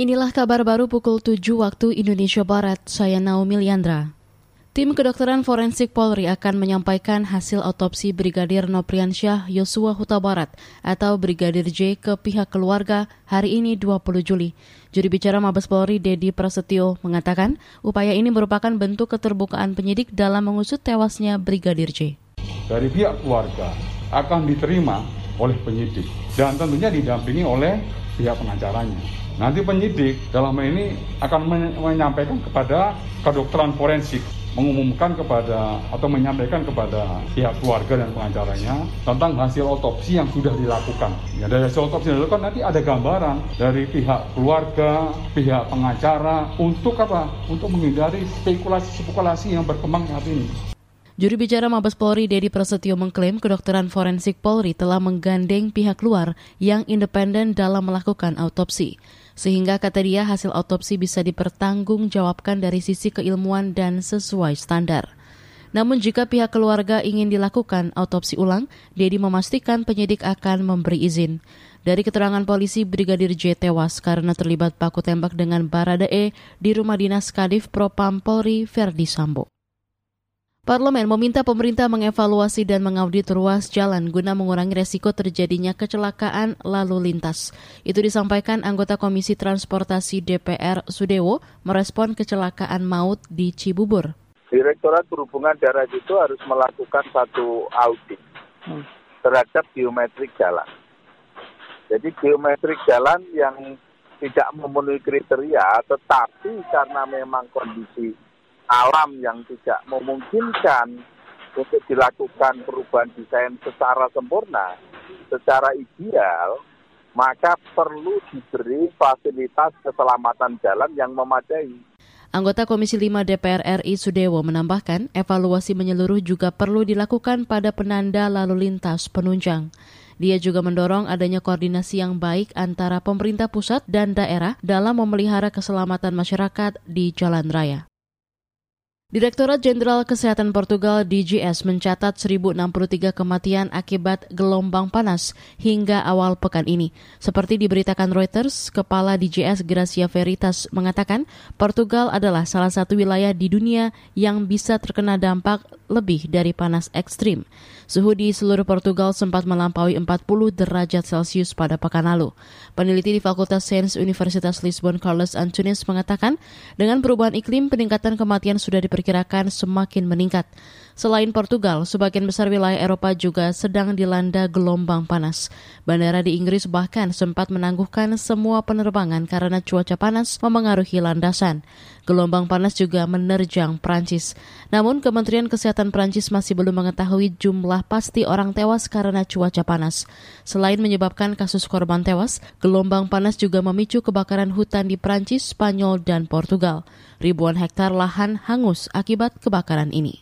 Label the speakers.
Speaker 1: Inilah kabar baru pukul 7 waktu Indonesia Barat. Saya Naomi Liandra. Tim kedokteran forensik Polri akan menyampaikan hasil otopsi Brigadir Nopriansyah Yosua Huta Barat atau Brigadir J ke pihak keluarga hari ini 20 Juli. Juri bicara Mabes Polri Dedi Prasetyo mengatakan upaya ini merupakan bentuk keterbukaan penyidik dalam mengusut tewasnya Brigadir J.
Speaker 2: Dari pihak keluarga akan diterima oleh penyidik dan tentunya didampingi oleh pihak pengacaranya. Nanti penyidik dalam hal ini akan menyampaikan kepada kedokteran forensik mengumumkan kepada atau menyampaikan kepada pihak keluarga dan pengacaranya tentang hasil otopsi yang sudah dilakukan. Ya, dari hasil otopsi yang dilakukan nanti ada gambaran dari pihak keluarga, pihak pengacara untuk apa? Untuk menghindari spekulasi-spekulasi yang berkembang saat ini.
Speaker 1: Juru bicara Mabes Polri Dedi Prasetyo mengklaim kedokteran forensik Polri telah menggandeng pihak luar yang independen dalam melakukan autopsi. Sehingga kata dia hasil autopsi bisa dipertanggungjawabkan dari sisi keilmuan dan sesuai standar. Namun jika pihak keluarga ingin dilakukan autopsi ulang, Dedi memastikan penyidik akan memberi izin. Dari keterangan polisi, Brigadir J tewas karena terlibat baku tembak dengan Barada E di rumah dinas Kadif Propam Polri Verdi Sambo. Parlemen meminta pemerintah mengevaluasi dan mengaudit ruas jalan guna mengurangi resiko terjadinya kecelakaan lalu lintas. Itu disampaikan anggota Komisi Transportasi DPR Sudewo merespon kecelakaan maut di Cibubur.
Speaker 3: Direktorat Perhubungan Darat itu harus melakukan satu audit hmm. terhadap geometrik jalan. Jadi geometrik jalan yang tidak memenuhi kriteria, tetapi karena memang kondisi alam yang tidak memungkinkan untuk dilakukan perubahan desain secara sempurna, secara ideal, maka perlu diberi fasilitas keselamatan jalan yang memadai.
Speaker 1: Anggota Komisi 5 DPR RI Sudewo menambahkan, evaluasi menyeluruh juga perlu dilakukan pada penanda lalu lintas penunjang. Dia juga mendorong adanya koordinasi yang baik antara pemerintah pusat dan daerah dalam memelihara keselamatan masyarakat di jalan raya. Direktorat Jenderal Kesehatan Portugal DGS mencatat 1063 kematian akibat gelombang panas hingga awal pekan ini. Seperti diberitakan Reuters, Kepala DGS Gracia Veritas mengatakan Portugal adalah salah satu wilayah di dunia yang bisa terkena dampak lebih dari panas ekstrim. Suhu di seluruh Portugal sempat melampaui 40 derajat Celcius pada pekan lalu. Peneliti di Fakultas Sains Universitas Lisbon Carlos Antunes mengatakan, dengan perubahan iklim peningkatan kematian sudah diperkirakan semakin meningkat. Selain Portugal, sebagian besar wilayah Eropa juga sedang dilanda gelombang panas. Bandara di Inggris bahkan sempat menangguhkan semua penerbangan karena cuaca panas memengaruhi landasan. Gelombang panas juga menerjang Prancis. Namun Kementerian Kesehatan Prancis masih belum mengetahui jumlah pasti orang tewas karena cuaca panas. Selain menyebabkan kasus korban tewas, gelombang panas juga memicu kebakaran hutan di Prancis, Spanyol, dan Portugal. Ribuan hektar lahan hangus akibat kebakaran ini.